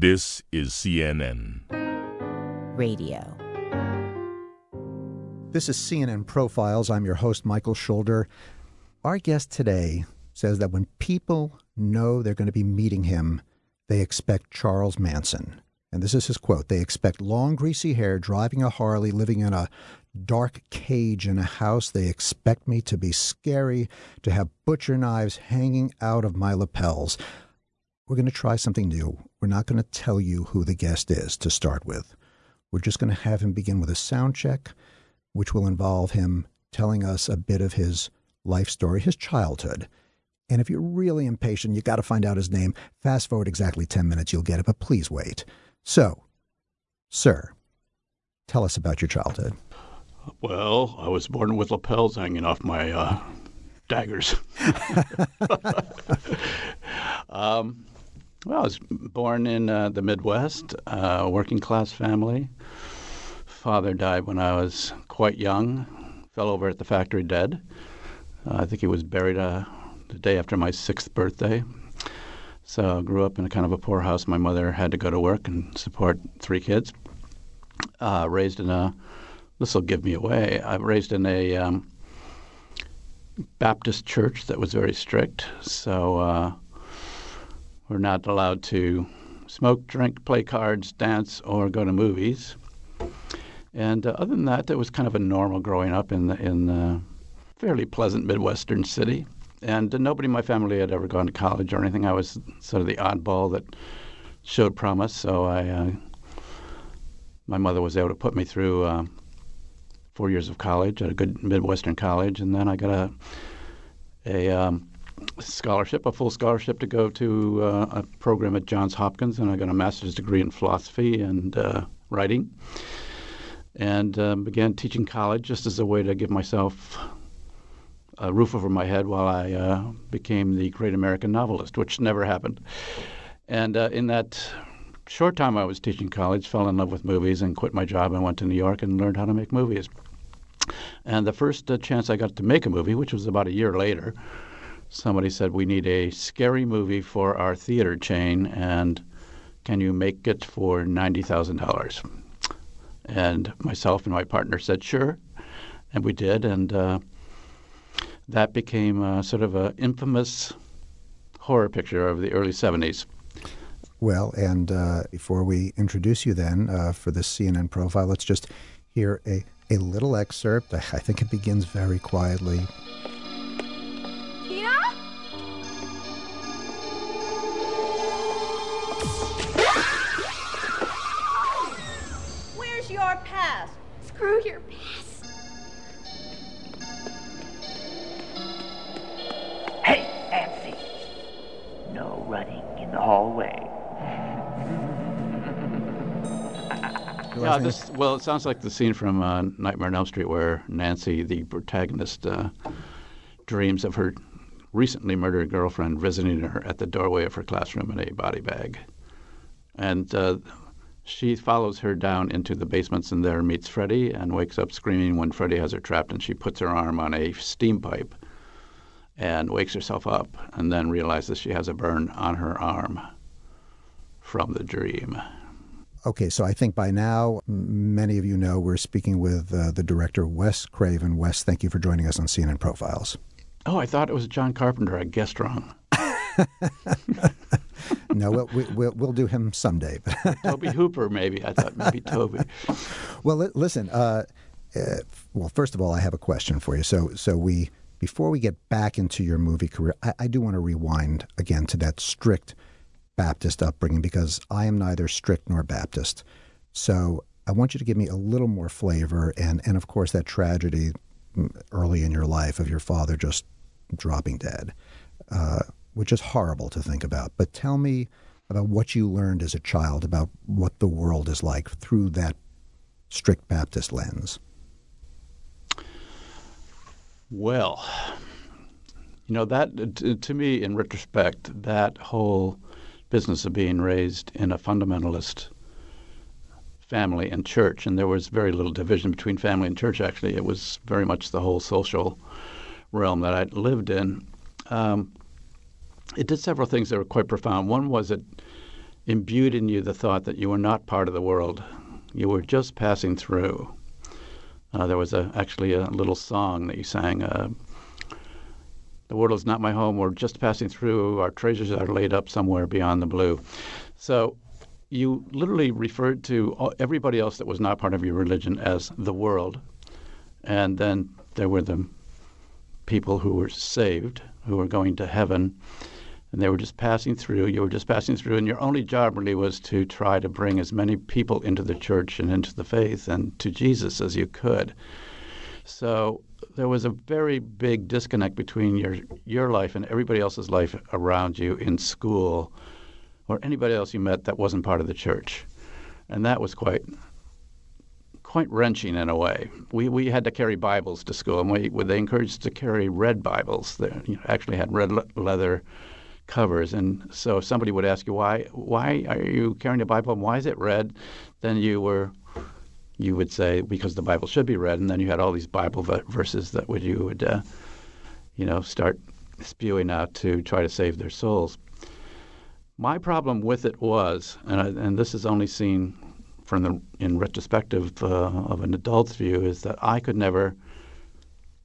This is CNN. Radio. This is CNN Profiles. I'm your host, Michael Schulder. Our guest today says that when people know they're going to be meeting him, they expect Charles Manson. And this is his quote They expect long, greasy hair, driving a Harley, living in a dark cage in a house. They expect me to be scary, to have butcher knives hanging out of my lapels. We're going to try something new. We're not going to tell you who the guest is to start with. We're just going to have him begin with a sound check, which will involve him telling us a bit of his life story, his childhood. And if you're really impatient, you got to find out his name. Fast forward exactly 10 minutes, you'll get it, but please wait. So, sir, tell us about your childhood. Well, I was born with lapels hanging off my uh, daggers. um, well, I was born in uh, the Midwest, uh, working class family. Father died when I was quite young, fell over at the factory dead. Uh, I think he was buried uh, the day after my sixth birthday. So I grew up in a kind of a poor house. My mother had to go to work and support three kids. Uh, raised in a, this will give me away. I raised in a um, Baptist church that was very strict. So uh, we're not allowed to smoke, drink, play cards, dance, or go to movies. And uh, other than that, it was kind of a normal growing up in the, in the fairly pleasant Midwestern city. And uh, nobody in my family had ever gone to college or anything. I was sort of the oddball that showed promise. So I, uh, my mother was able to put me through uh, four years of college at a good Midwestern college, and then I got a a um, scholarship, a full scholarship to go to uh, a program at Johns Hopkins, and I got a master's degree in philosophy and uh, writing, and um, began teaching college just as a way to give myself a roof over my head while I uh, became the great American novelist, which never happened. And uh, in that short time I was teaching college, fell in love with movies and quit my job and went to New York and learned how to make movies. And the first uh, chance I got to make a movie, which was about a year later, somebody said, We need a scary movie for our theater chain, and can you make it for $90,000? And myself and my partner said, Sure. And we did. And uh, that became uh, sort of an infamous horror picture of the early 70s. Well, and uh, before we introduce you then uh, for this CNN profile, let's just hear a, a little excerpt. I think it begins very quietly. Screw your pass. Hey, Nancy! No running in the hallway. Yeah, this well, it sounds like the scene from uh, Nightmare on Elm Street where Nancy, the protagonist, uh, dreams of her recently murdered girlfriend visiting her at the doorway of her classroom in a body bag, and uh, she follows her down into the basements and there meets Freddy and wakes up screaming when Freddy has her trapped, and she puts her arm on a steam pipe and wakes herself up, and then realizes she has a burn on her arm from the dream. Okay, so I think by now many of you know we're speaking with uh, the director Wes Craven. Wes, thank you for joining us on CNN Profiles. Oh, I thought it was John Carpenter. I guessed wrong. No, we'll, we, will we'll do him someday. Tobe Hooper, maybe. I thought maybe Tobe. well, listen. Uh, uh, well, first of all, I have a question for you. So, so we before we get back into your movie career, I, I do want to rewind again to that strict Baptist upbringing because I am neither strict nor Baptist. So I want you to give me a little more flavor and, and of course, that tragedy mm, early in your life of your father just dropping dead, uh, which is horrible to think about. But tell me about what you learned as a child about what the world is like through that strict Baptist lens. Well, you know, that to, me, in retrospect, that whole business of being raised in a fundamentalist family and church, and there was very little division between family and church. Actually, it was very much the whole social realm that I lived in. Um, it did several things that were quite profound. One was it imbued in you the thought that you were not part of the world. You were just passing through. Uh, there was a, actually a little song that you sang. Uh, the world is not my home. We're just passing through. Our treasures are laid up somewhere beyond the blue. So you literally referred to everybody else that was not part of your religion as the world. And then there were the people who were saved, who were going to heaven and they were just passing through. You were just passing through, and your only job really was to try to bring as many people into the church and into the faith and to Jesus as you could. So there was a very big disconnect between your your life and everybody else's life around you in school or anybody else you met that wasn't part of the church. And that was quite quite wrenching in a way. We we had to carry Bibles to school, and we they encouraged us to carry red Bibles. They you know, actually had red le- leather covers. And so if somebody would ask you why why are you carrying a Bible and why is it red, then you were you would say because the Bible should be read, and then you had all these Bible verses that would you would uh, you know start spewing out to try to save their souls. My problem with it was, and, I, and this is only seen from the in retrospective uh, of an adult's view, is that I could never,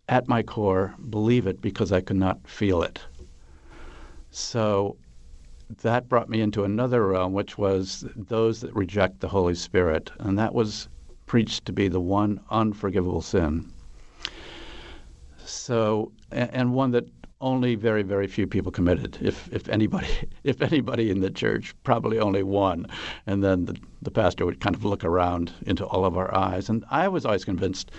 at my core, believe it because I could not feel it. So that brought me into another realm, which was those that reject the Holy Spirit. And that was preached to be the one unforgivable sin. So, and one that only very, very few people committed. If, if anybody, if anybody in the church, probably only one. And then the, the pastor would kind of look around into all of our eyes. And I was always convinced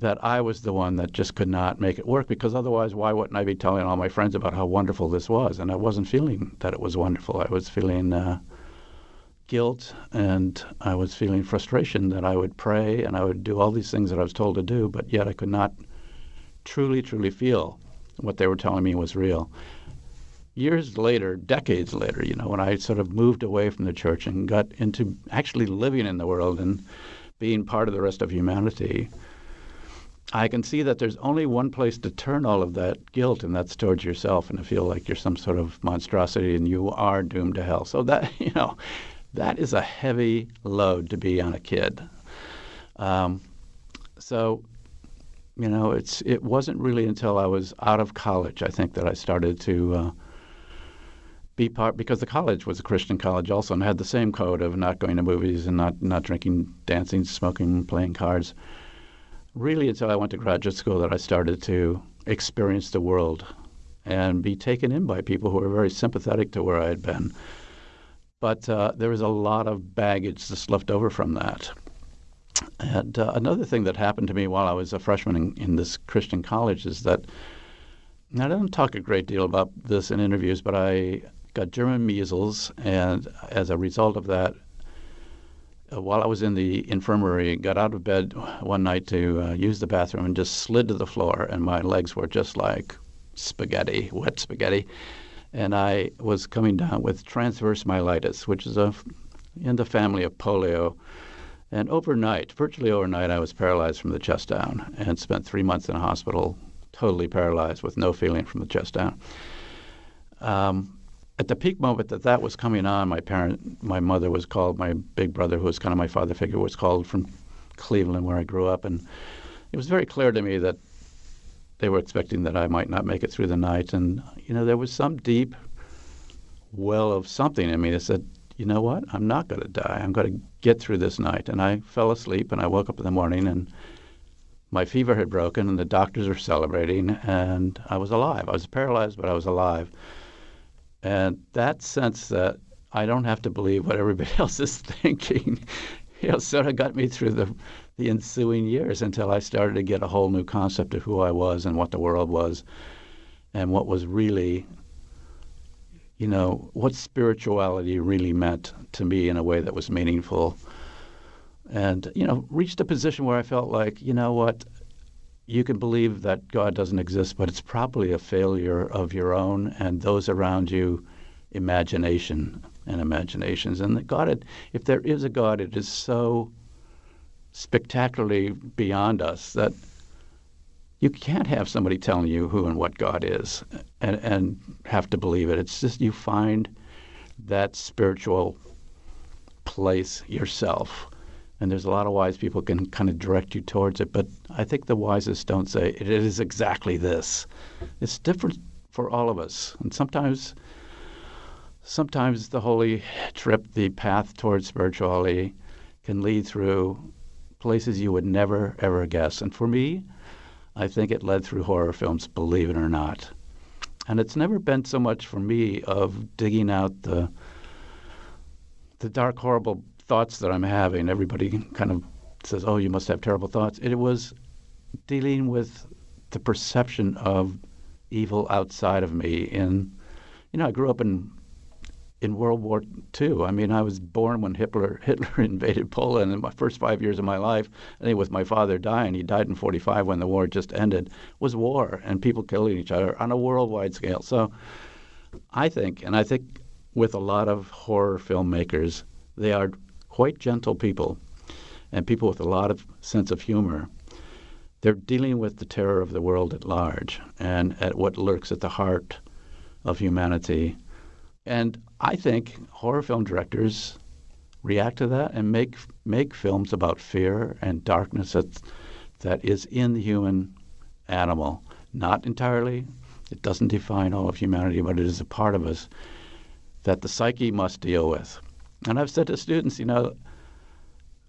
that I was the one that just could not make it work because otherwise, why wouldn't I be telling all my friends about how wonderful this was? And I wasn't feeling that it was wonderful. I was feeling uh, guilt and I was feeling frustration that I would pray and I would do all these things that I was told to do, but yet I could not truly, truly feel what they were telling me was real. Years later, decades later, you know, when I sort of moved away from the church and got into actually living in the world and being part of the rest of humanity, I can see that there's only one place to turn all of that guilt, and that's towards yourself, and to feel like you're some sort of monstrosity and you are doomed to hell. So that you know, that is a heavy load to be on a kid. Um, so, you know, it's it wasn't really until I was out of college, I think, that I started to. Uh, be part because the college was a Christian college also and had the same code of not going to movies and not not drinking, dancing, smoking, playing cards really until I went to graduate school that I started to experience the world and be taken in by people who were very sympathetic to where I had been. But uh, there was a lot of baggage that's left over from that. And uh, another thing that happened to me while I was a freshman in, in this Christian college is that I don't talk a great deal about this in interviews, but I got German measles, and as a result of that, uh, while I was in the infirmary, got out of bed one night to uh, use the bathroom and just slid to the floor, and my legs were just like spaghetti, wet spaghetti. And I was coming down with transverse myelitis, which is a, in the family of polio. And overnight, virtually overnight, I was paralyzed from the chest down and spent three months in a hospital, totally paralyzed with no feeling from the chest down. Um, at the peak moment that that was coming on, my parent, my mother was called. My big brother, who was kind of my father figure, was called from Cleveland, where I grew up, and it was very clear to me that they were expecting that I might not make it through the night. And you know, there was some deep well of something in me that said, you know what, I'm not going to die. I'm going to get through this night. And I fell asleep, and I woke up in the morning, and my fever had broken, and the doctors were celebrating, and I was alive. I was paralyzed, but I was alive. And that sense that I don't have to believe what everybody else is thinking, you know, sort of got me through the the ensuing years until I started to get a whole new concept of who I was and what the world was, and what was really, you know, what spirituality really meant to me in a way that was meaningful. And you know, reached a position where I felt like, you know what, you can believe that God doesn't exist, but it's probably a failure of your own and those around you imagination and imaginations. And that God, if there is a God, it is so spectacularly beyond us that you can't have somebody telling you who and what God is and, and have to believe it. It's just you find that spiritual place yourself. And there's a lot of wise people can kind of direct you towards it, but I think the wisest don't say it is exactly this. It's different for all of us, and sometimes, sometimes the holy trip, the path towards spirituality, can lead through places you would never ever guess. And for me, I think it led through horror films, believe it or not. And it's never been so much for me of digging out the the dark, horrible thoughts that I'm having. Everybody kind of says, "Oh, you must have terrible thoughts." It was dealing with the perception of evil outside of me. And you know, I grew up in in World War II. I mean, I was born when Hitler Hitler invaded Poland. In my first five years of my life, I think with my father dying, he died in '45 when the war just ended, was war and people killing each other on a worldwide scale. So, I think, and I think with a lot of horror filmmakers, they are quite gentle people, and people with a lot of sense of humor. They're dealing with the terror of the world at large and at what lurks at the heart of humanity. And I think horror film directors react to that and make make films about fear and darkness that that is in the human animal. Not entirely. It doesn't define all of humanity, but it is a part of us that the psyche must deal with. And I've said to students, you know,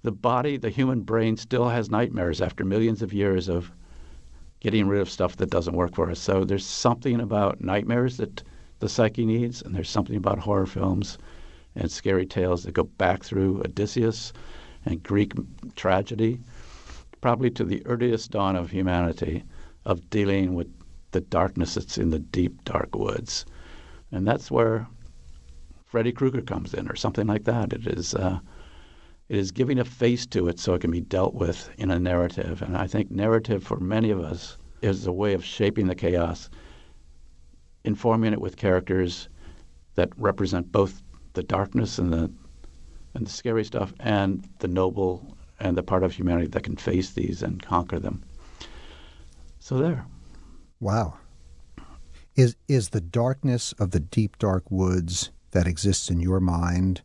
the body, the human brain still has nightmares after millions of years of getting rid of stuff that doesn't work for us. So there's something about nightmares that the psyche needs, and there's something about horror films and scary tales that go back through Odysseus and Greek tragedy, probably to the earliest dawn of humanity, of dealing with the darkness that's in the deep, dark woods. And that's where Freddy Krueger comes in, or something like that. It is. Uh, it is giving a face to it so it can be dealt with in a narrative. And I think narrative for many of us is a way of shaping the chaos informing it with characters that represent both the darkness and the and the scary stuff and the noble and the part of humanity that can face these and conquer them. So there. Wow. Is is the darkness of the deep dark woods that exists in your mind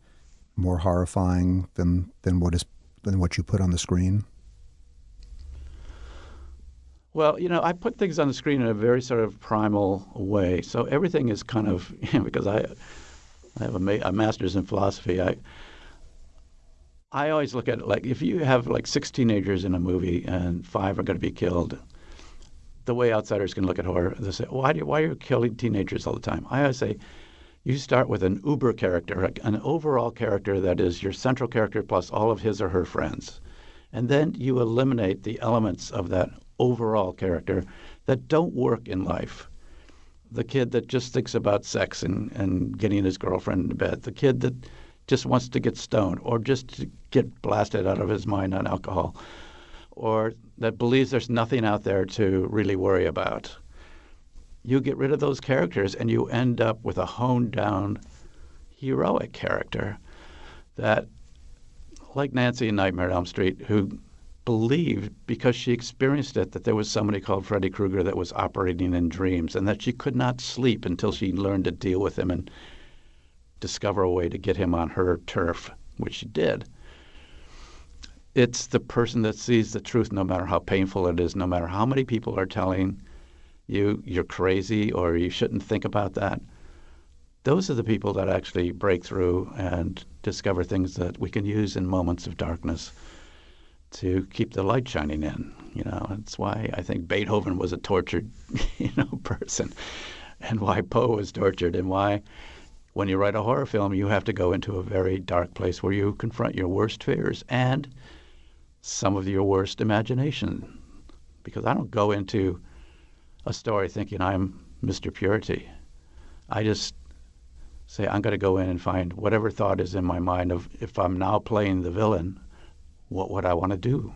more horrifying than than what is than what you put on the screen? Well, you know, I put things on the screen in a very sort of primal way. So everything is kind of you know, because I I have a, ma- a master's in philosophy. I I always look at it like if you have like six teenagers in a movie and five are going to be killed, the way outsiders can look at horror, they say, "Why do why are you killing teenagers all the time?" I always say, you start with an uber character, an overall character that is your central character plus all of his or her friends, and then you eliminate the elements of that overall character that don't work in life. The kid that just thinks about sex and, and getting his girlfriend into bed. The kid that just wants to get stoned or just to get blasted out of his mind on alcohol. Or that believes there's nothing out there to really worry about. You get rid of those characters and you end up with a honed down heroic character that like Nancy in Nightmare on Elm Street, who believed because she experienced it that there was somebody called Freddy Krueger that was operating in dreams and that she could not sleep until she learned to deal with him and discover a way to get him on her turf, which she did. It's the person that sees the truth no matter how painful it is, no matter how many people are telling you you're crazy or you shouldn't think about that. Those are the people that actually break through and discover things that we can use in moments of darkness to keep the light shining in. You know, that's why I think Beethoven was a tortured, you know, person, and why Poe was tortured, and why when you write a horror film, you have to go into a very dark place where you confront your worst fears and some of your worst imagination. Because I don't go into a story thinking I'm Mr. Purity. I just say I'm going to go in and find whatever thought is in my mind of if I'm now playing the villain, what would I want to do?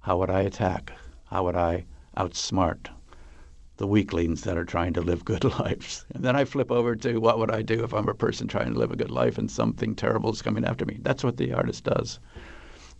How would I attack? How would I outsmart the weaklings that are trying to live good lives? And then I flip over to what would I do if I'm a person trying to live a good life and something terrible is coming after me? That's what the artist does.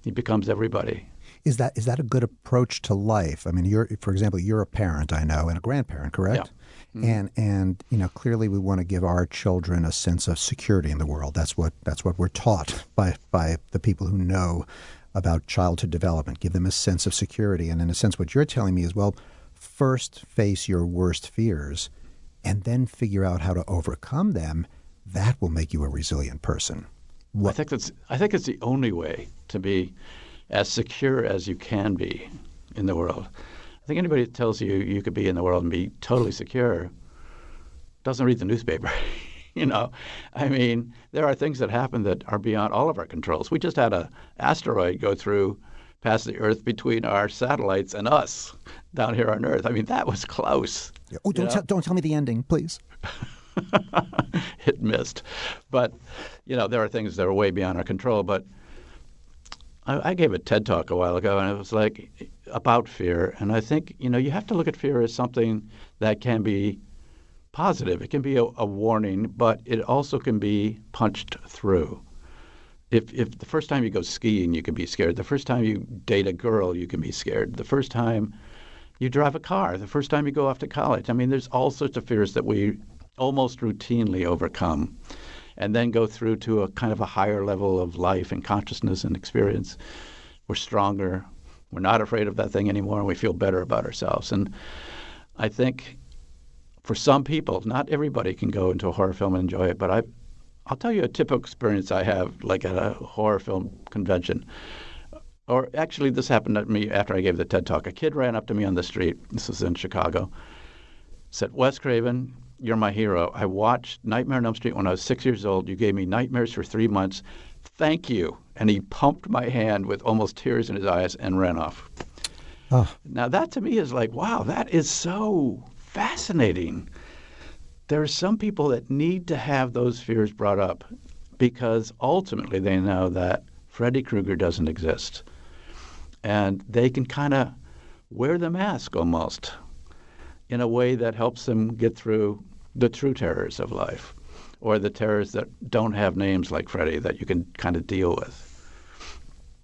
He becomes everybody. Is that is that a good approach to life? I mean, you're for example, you're a parent, I know, and a grandparent, correct? Yeah. Mm-hmm. And and you know, clearly we want to give our children a sense of security in the world. That's what that's what we're taught by by the people who know about childhood development. Give them a sense of security. And in a sense what you're telling me is well, first face your worst fears and then figure out how to overcome them. That will make you a resilient person. I think that's I think it's the only way to be as secure as you can be in the world. I think anybody that tells you you could be in the world and be totally secure doesn't read the newspaper. you know, I mean, there are things that happen that are beyond all of our controls. We just had a asteroid go through past the Earth between our satellites and us down here on Earth. I mean, that was close. Oh, don't tell, don't tell me the ending, please. it missed, but you know, there are things that are way beyond our control. But I, I gave a TED talk a while ago, and it was like about fear. And I think you know, you have to look at fear as something that can be positive. It can be a, a warning, but it also can be punched through if if the first time you go skiing, you can be scared. The first time you date a girl, you can be scared. The first time you drive a car, the first time you go off to college. I mean, there's all sorts of fears that we almost routinely overcome and then go through to a kind of a higher level of life and consciousness and experience. We're stronger. We're not afraid of that thing anymore, and we feel better about ourselves. And I think for some people, not everybody can go into a horror film and enjoy it, but I, I'll tell you a typical experience I have, like at a horror film convention. Or actually, this happened to me after I gave the TED talk. A kid ran up to me on the street. This was in Chicago. Said, "Wes Craven, you're my hero. I watched Nightmare on Elm Street when I was six years old. You gave me nightmares for three months. Thank you." And he pumped my hand with almost tears in his eyes and ran off. Oh. Now that to me is like, wow, that is so fascinating. There are some people that need to have those fears brought up because ultimately they know that Freddy Krueger doesn't exist. And they can kind of wear the mask almost in a way that helps them get through the true terrors of life or the terrors that don't have names like Freddy that you can kind of deal with.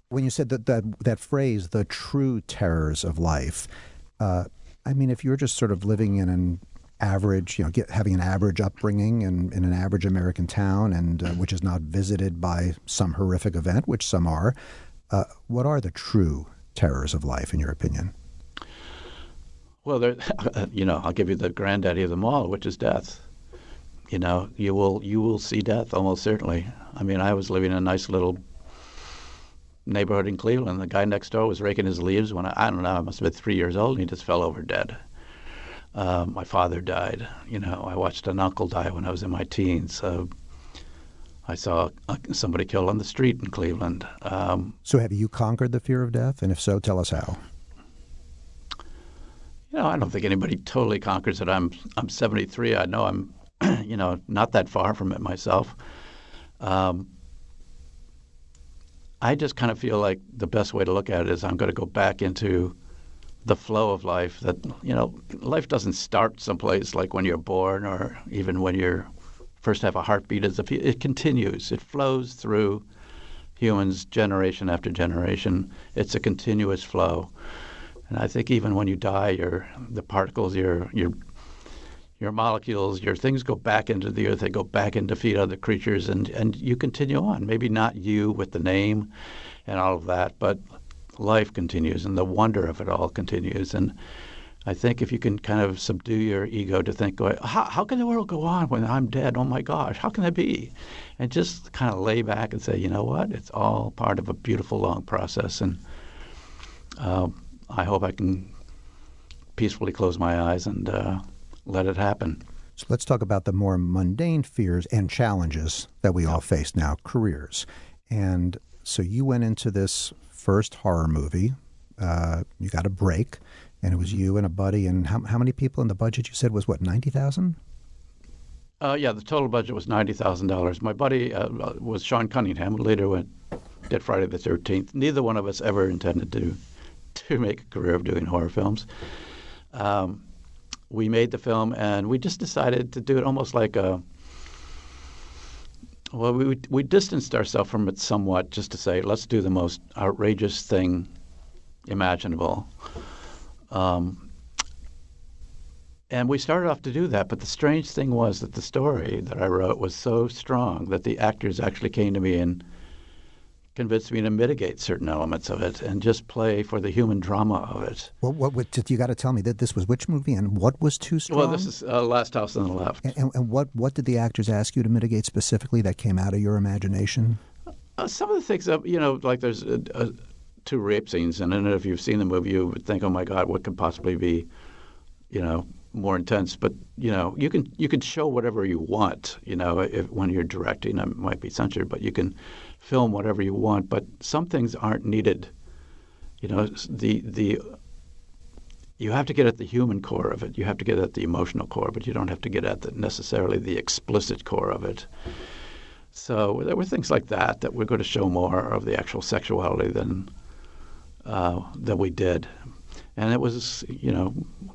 When you said that that, that phrase, the true terrors of life, uh, I mean, if you're just sort of living in an average, you know, get, having an average upbringing in, in an average American town, and uh, which is not visited by some horrific event, which some are, uh, what are the true terrors of life, in your opinion? Well, there, you know, I'll give you the granddaddy of them all, which is death. You know, you will you will see death almost certainly. I mean, I was living in a nice little neighborhood in Cleveland. The guy next door was raking his leaves when I, I don't know, I must have been three years old, and he just fell over dead. Uh, my father died. You know, I watched an uncle die when I was in my teens. Uh, I saw somebody killed on the street in Cleveland. Um, so, have you conquered the fear of death? And if so, tell us how. Know, I don't think anybody totally conquers it. I'm I'm 73. I know I'm, you know, not that far from it myself. Um, I just kind of feel like the best way to look at it is I'm going to go back into the flow of life. That you know, life doesn't start someplace like when you're born or even when you're first have a heartbeat. As if it continues, it flows through humans generation after generation. It's a continuous flow. And I think even when you die, your the particles, your your your molecules, your things go back into the earth. They go back in to feed other creatures, and and you continue on. Maybe not you with the name and all of that, but life continues, and the wonder of it all continues. And I think if you can kind of subdue your ego to think, how, how can the world go on when I'm dead? Oh my gosh, how can that be? And just kind of lay back and say, you know what? It's all part of a beautiful long process, and. Uh, I hope I can peacefully close my eyes and uh, let it happen. So let's talk about the more mundane fears and challenges that we all face now, careers. And so you went into this first horror movie. Uh, you got a break, and it was you and a buddy. And how, how many people in the budget? You said was what ninety thousand. Uh, yeah, the total budget was ninety thousand dollars. My buddy uh, was Sean Cunningham, who later went did Friday the Thirteenth. Neither one of us ever intended to to make a career of doing horror films. Um, we made the film, and we just decided to do it almost like a. Well, we we distanced ourselves from it somewhat, just to say, let's do the most outrageous thing imaginable. Um, and we started off to do that, but the strange thing was that the story that I wrote was so strong that the actors actually came to me and convinced me to mitigate certain elements of it and just play for the human drama of it. What, what, what you got to tell me that this was which movie and what was too strong? Well, this is uh, Last House on the Left. And, and, what, what did the actors ask you to mitigate specifically that came out of your imagination? Uh, some of the things, that, you know, like there's uh, uh, two rape scenes, and if you've seen the movie, you would think, oh my God, what could possibly be, you know, more intense. But you know, you can you can show whatever you want. You know, if, when you're directing, it might be censored, but you can film whatever you want, but some things aren't needed. You know, the the you have to get at the human core of it. You have to get at the emotional core, but you don't have to get at the, necessarily the explicit core of it. So there were things like that that we're going to show more of the actual sexuality than uh, than we did, and it was you know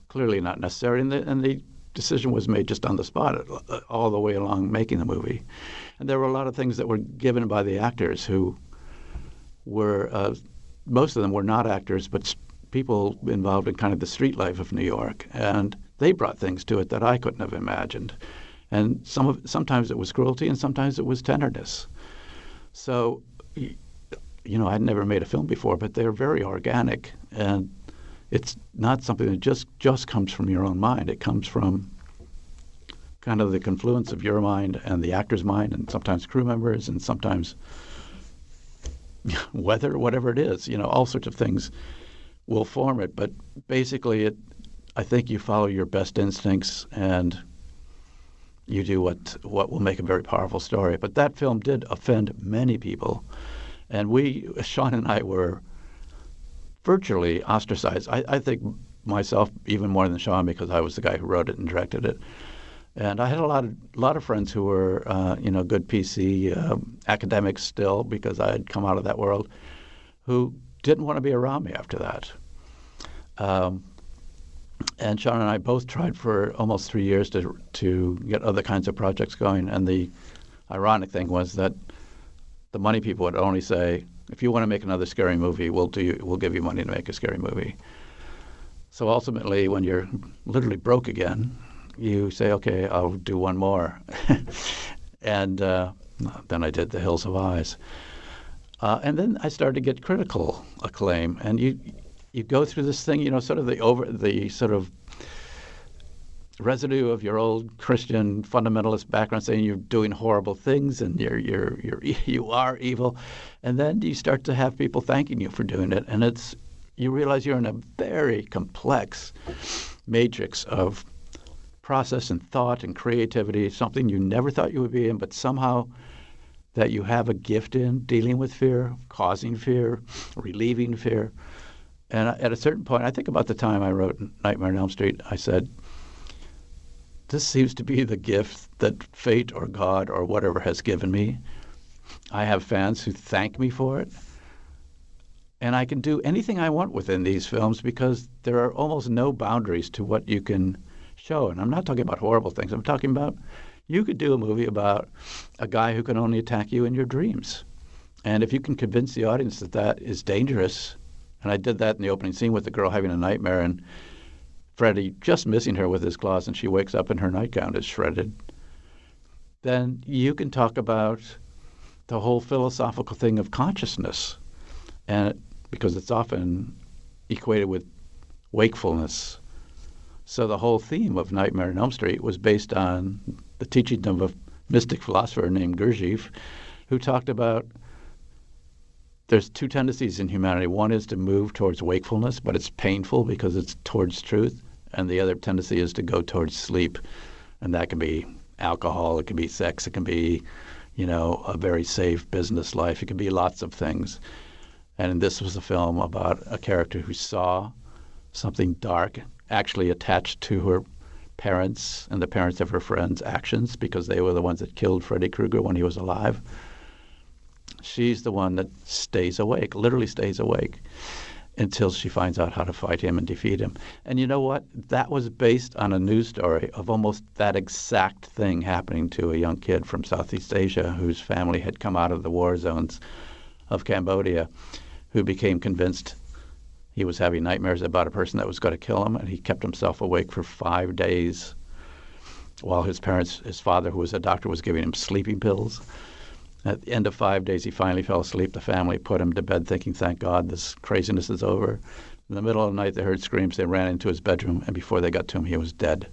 clearly not necessary. And the, and the decision was made just on the spot uh, all the way along making the movie. And there were a lot of things that were given by the actors who were, uh, most of them were not actors, but people involved in kind of the street life of New York. And they brought things to it that I couldn't have imagined. And some of, sometimes it was cruelty and sometimes it was tenderness. So, you know, I'd never made a film before, but they're very organic. And it's not something that just just comes from your own mind. It comes from kind of the confluence of your mind and the actor's mind, and sometimes crew members, and sometimes weather, whatever it is. You know, all sorts of things will form it. But basically, it I think you follow your best instincts and you do what what will make a very powerful story. But that film did offend many people, and we, Sean and I, were virtually ostracized. I, I think myself even more than Sean because I was the guy who wrote it and directed it. And I had a lot of lot of friends who were, uh, you know, good PC uh, academics still because I had come out of that world, who didn't want to be around me after that. Um, and Sean and I both tried for almost three years to to get other kinds of projects going. And the ironic thing was that the money people would only say, if you want to make another scary movie, we'll do we'll give you money to make a scary movie. So ultimately, when you're literally broke again, you say, okay, I'll do one more, and uh, then I did The Hills Have Eyes, uh, and then I started to get critical acclaim, and you you go through this thing, you know, sort of the over the sort of residue of your old Christian fundamentalist background saying you're doing horrible things and you're you're you're you are evil, and then you start to have people thanking you for doing it, and it's you realize you're in a very complex matrix of process and thought and creativity, something you never thought you would be in, but somehow that you have a gift in dealing with fear, causing fear, relieving fear. And at a certain point, I think about the time I wrote Nightmare on Elm Street, I said, this seems to be the gift that fate or God or whatever has given me. I have fans who thank me for it. And I can do anything I want within these films because there are almost no boundaries to what you can show. And I'm not talking about horrible things. I'm talking about you could do a movie about a guy who can only attack you in your dreams. And if you can convince the audience that that is dangerous, and I did that in the opening scene with the girl having a nightmare and Freddy just missing her with his claws and she wakes up and her nightgown is shredded, then you can talk about the whole philosophical thing of consciousness. And because it's often equated with wakefulness. So the whole theme of Nightmare on Elm Street was based on the teaching of a mystic philosopher named Gurdjieff, who talked about there's two tendencies in humanity. One is to move towards wakefulness, but it's painful because it's towards truth and the other tendency is to go towards sleep, and that can be alcohol, it can be sex, it can be, you know, a very safe business life, it can be lots of things. And this was a film about a character who saw something dark actually attached to her parents and the parents of her friends' actions because they were the ones that killed Freddy Krueger when he was alive. She's the one that stays awake, literally stays awake until she finds out how to fight him and defeat him. And you know what? That was based on a news story of almost that exact thing happening to a young kid from Southeast Asia whose family had come out of the war zones of Cambodia, who became convinced he was having nightmares about a person that was going to kill him, and he kept himself awake for five days while his parents, his father, who was a doctor, was giving him sleeping pills. At the end of five days, he finally fell asleep. The family put him to bed, thinking, "Thank God, this craziness is over." In the middle of the night, they heard screams. They ran into his bedroom, and before they got to him, he was dead.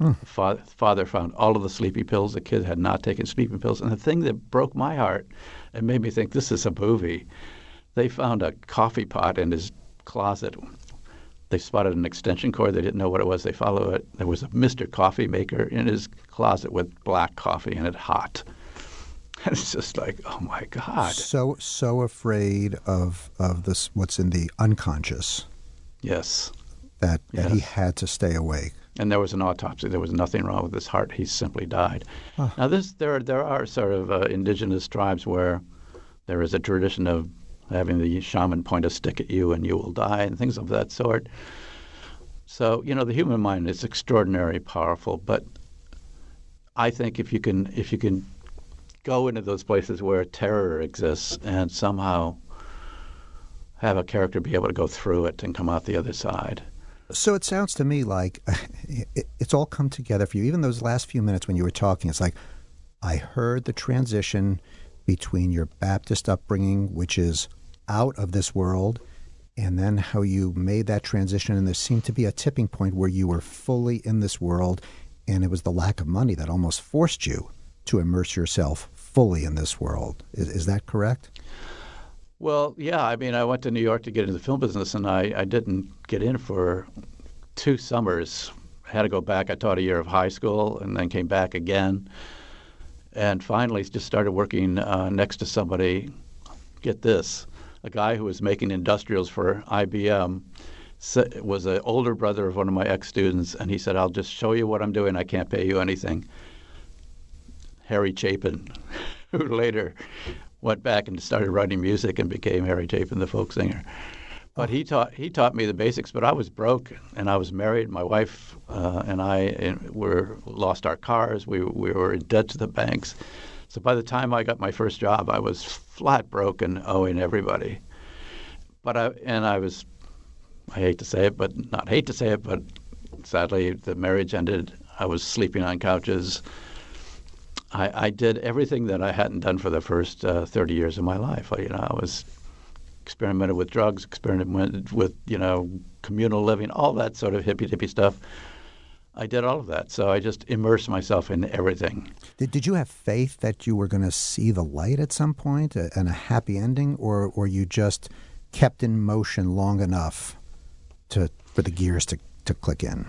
Hmm. The father, father found all of the sleeping pills. The kid had not taken sleeping pills. And the thing that broke my heart and made me think this is a movie, they found a coffee pot in his closet. They spotted an extension cord. They didn't know what it was. They followed it. There was a Mr. Coffee maker in his closet with black coffee in it, hot. And it's just like, oh my God. So so afraid of of this what's in the unconscious Yes. that that he had to stay awake. and there was an autopsy. There was nothing wrong with his heart. He simply died. Now, this there are, there are sort of uh, indigenous tribes where there is a tradition of having the shaman point a stick at you and you will die and things of that sort. So you know, the human mind is extraordinarily powerful, but I think if you can if you can go into those places where terror exists and somehow have a character be able to go through it and come out the other side. So it sounds to me like it's all come together for you. Even those last few minutes when you were talking, it's like I heard the transition between your Baptist upbringing, which is out of this world, and then how you made that transition. And there seemed to be a tipping point where you were fully in this world, and it was the lack of money that almost forced you to immerse yourself fully in this world. Is, is that correct? Well, yeah. I mean, I went to New York to get into the film business, and I, I didn't get in for two summers. I had to go back. I taught a year of high school and then came back again. And finally, just started working uh, next to somebody. Get this a guy who was making industrials for IBM was an older brother of one of my ex students, and he said, I'll just show you what I'm doing. I can't pay you anything. Harry Chapin, who later went back and started writing music and became Harry Chapin, the folk singer. But he taught he taught me the basics. But I was broke, and I was married. My wife uh, and I were lost our cars. We we were in debt to the banks. So by the time I got my first job, I was flat broke and owing everybody. But I and I was, I hate to say it, but not hate to say it, but sadly the marriage ended. I was sleeping on couches. I, I did everything that I hadn't done for the first uh, 30 years of my life. I, you know, I was experimented with drugs, experimented with you know communal living, all that sort of hippy dippy stuff. I did all of that, so I just immersed myself in everything. Did, did you have faith that you were going to see the light at some point and a happy ending, or or you just kept in motion long enough to for the gears to, to click in?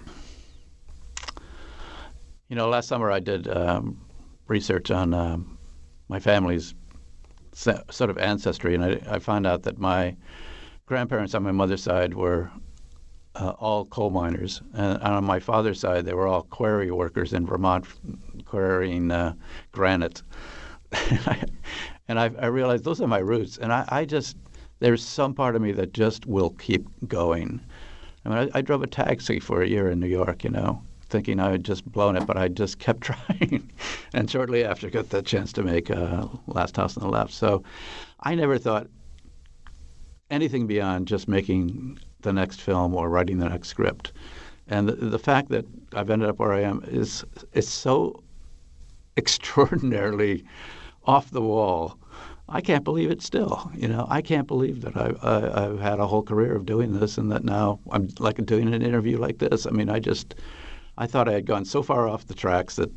You know, last summer I did um, research on um, my family's se- sort of ancestry, and I, I found out that my grandparents on my mother's side were uh, all coal miners, and on my father's side they were all quarry workers in Vermont, quarrying uh, granite. and I, I realized those are my roots, and I, I just there's some part of me that just will keep going. I mean, I, I drove a taxi for a year in New York, you know, thinking I had just blown it, but I just kept trying. and shortly after, got the chance to make uh, Last House on the Left. So I never thought anything beyond just making the next film or writing the next script. And the, the fact that I've ended up where I am is is so extraordinarily off the wall. I can't believe it still. You know, I can't believe that I've, I, I've had a whole career of doing this and that now I'm like doing an interview like this. I mean, I just, I thought I had gone so far off the tracks that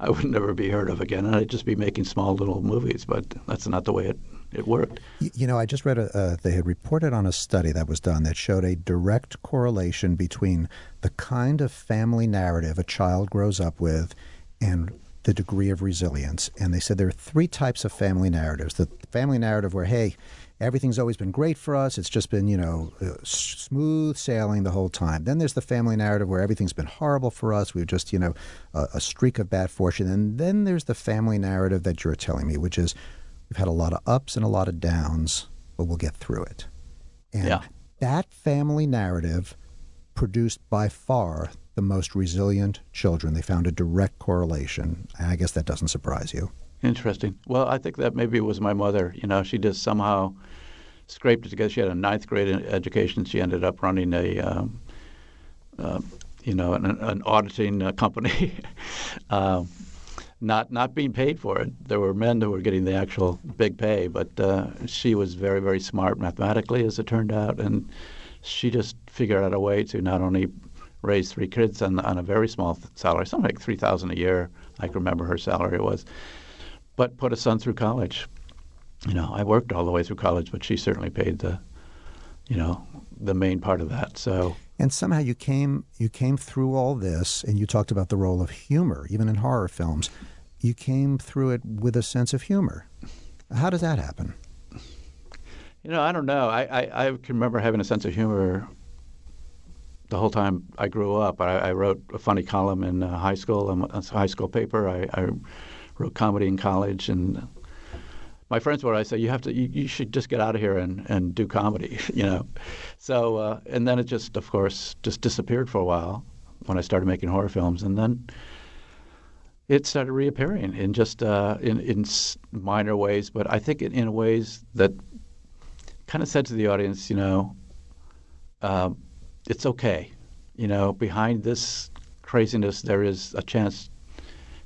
I would never be heard of again and I'd just be making small little movies, but that's not the way it, it worked. You know, I just read a, uh, they had reported on a study that was done that showed a direct correlation between the kind of family narrative a child grows up with and the degree of resilience. And they said there are three types of family narratives. The family narrative where, hey, everything's always been great for us. It's just been, you know, uh, smooth sailing the whole time. Then there's the family narrative where everything's been horrible for us. We've just, you know, a, a streak of bad fortune. And then there's the family narrative that you're telling me, which is we've had a lot of ups and a lot of downs, but we'll get through it. And Yeah. that family narrative produced by far the most resilient children. They found a direct correlation. I guess that doesn't surprise you. Interesting. Well, I think that maybe it was my mother. You know, she just somehow scraped it together. She had a ninth grade education. She ended up running a, um, uh, you know, an, an auditing uh, company. Um, not not being paid for it. There were men who were getting the actual big pay, but uh, she was very very smart mathematically, as it turned out, and she just figured out a way to not only raise three kids on, on a very small salary, something like three thousand a year. I can remember her salary was, but put a son through college. You know, I worked all the way through college, but she certainly paid the, you know, the main part of that. So. And somehow you came you came through all this, and you talked about the role of humor, even in horror films. You came through it with a sense of humor. How does that happen? You know, I don't know. I, I, I can remember having a sense of humor the whole time I grew up. I, I wrote a funny column in uh, high school, a high school paper. I, I, wrote comedy in college, and my friends would I say, "You have to, you, you, should just get out of here and, and do comedy," you know. So, uh, and then it just, of course, just disappeared for a while when I started making horror films, and then it started reappearing in just uh, in in minor ways, but I think in, in ways that kind of said to the audience, you know, uh, it's okay. You know, behind this craziness, there is a chance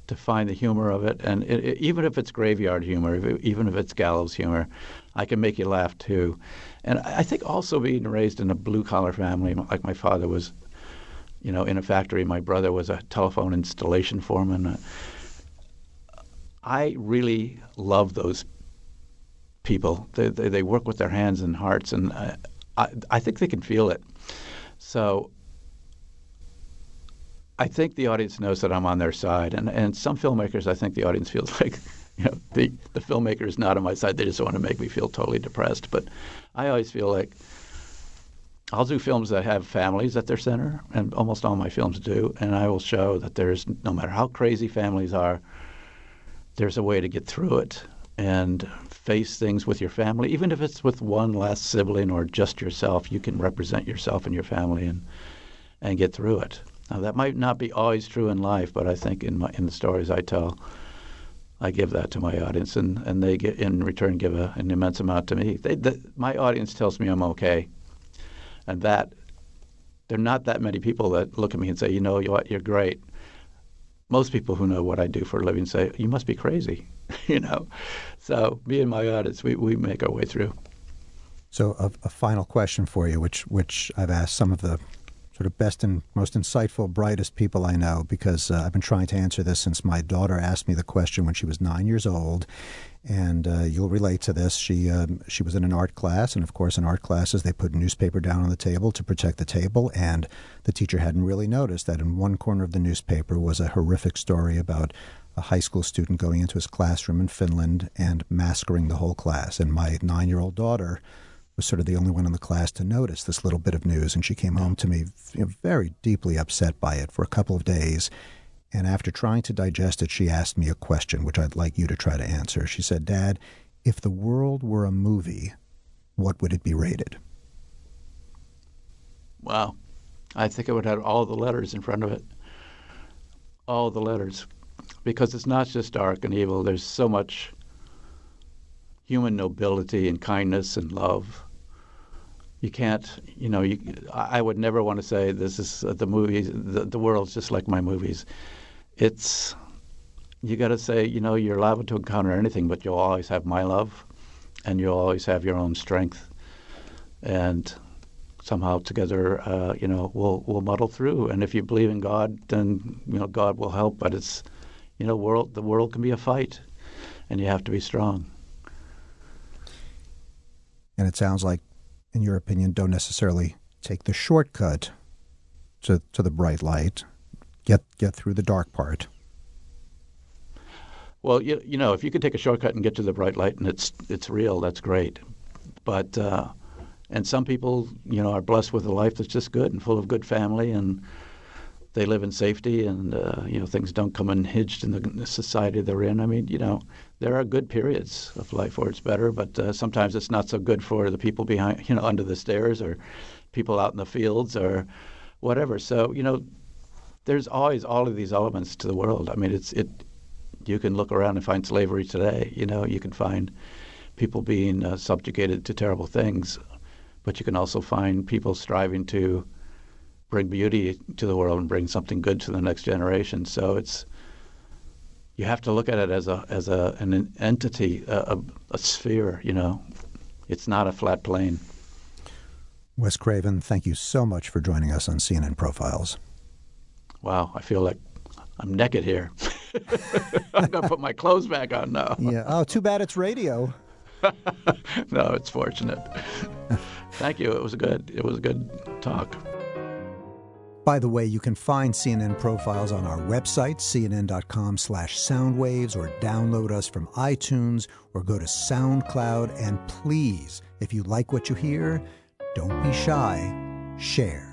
to find the humor of it, and it, it, even if it's graveyard humor, if it, even if it's gallows humor, I can make you laugh too. And I think also being raised in a blue collar family, like my father was, you know, in a factory. My brother was a telephone installation foreman. Uh, I really love those people. They, they, they work with their hands and hearts, and I, I, I think they can feel it. So I think the audience knows that I'm on their side, and and some filmmakers, I think the audience feels like, you know, the the filmmaker is not on my side. They just want to make me feel totally depressed. But I always feel like I'll do films that have families at their center, and almost all my films do, and I will show that there's no matter how crazy families are, there's a way to get through it and face things with your family, even if it's with one last sibling or just yourself. You can represent yourself and your family and and get through it. Now that might not be always true in life, but I think in my in the stories I tell, I give that to my audience, and, and they get in return give a, an immense amount to me. They, the, my audience tells me I'm okay, and that there are not that many people that look at me and say, you know you what, you're great. Most people who know what I do for a living say, you must be crazy, you know. So me and my audience, we, we make our way through. So a, a final question for you, which which I've asked some of the sort of best and most insightful, brightest people I know because uh, I've been trying to answer this since my daughter asked me the question when she was nine years old. And uh, you'll relate to this. She um, she was in an art class, and of course, in art classes, they put newspaper down on the table to protect the table. And the teacher hadn't really noticed that in one corner of the newspaper was a horrific story about a high school student going into his classroom in Finland and massacring the whole class. And my nine year old daughter was sort of the only one in the class to notice this little bit of news. And she came home to me you know, very deeply upset by it for a couple of days. And after trying to digest it, she asked me a question, which I'd like you to try to answer. She said, Dad, if the world were a movie, what would it be rated? Wow. I think it would have all the letters in front of it. All the letters. Because it's not just dark and evil, there's so much human nobility and kindness and love. You can't, you know, you, I would never want to say this is uh, the movie, the, the world's just like my movies. It's, you got to say, you know, you're liable to encounter anything, but you'll always have my love and you'll always have your own strength. And somehow together, uh, you know, we'll, we'll muddle through. And if you believe in God, then, you know, God will help. But it's, you know, world, the world can be a fight and you have to be strong. And it sounds like, in your opinion, don't necessarily take the shortcut to, to the bright light. Get get through the dark part. Well, you, you know, if you could take a shortcut and get to the bright light and it's it's real, that's great. But uh, and some people, you know, are blessed with a life that's just good and full of good family and they live in safety and uh, you know things don't come unhinged in the society they're in. I mean, you know, there are good periods of life where it's better, but uh, sometimes it's not so good for the people behind, you know, under the stairs or people out in the fields or whatever. So you know, there's always all of these elements to the world. I mean, it's it. You can look around and find slavery today. You know, you can find people being uh, subjugated to terrible things, but you can also find people striving to bring beauty to the world and bring something good to the next generation. So it's you have to look at it as a as a an entity, a, a, a sphere. You know, it's not a flat plane. Wes Craven, thank you so much for joining us on CNN Profiles. Wow, I feel like I'm naked here. I'm gonna put my clothes back on now. Yeah. Oh, too bad it's radio. no, it's fortunate. Thank you. It was good. It was a good talk. By the way, you can find CNN profiles on our website, cnn.com slash soundwaves, or download us from iTunes or go to SoundCloud. And please, if you like what you hear, don't be shy, share.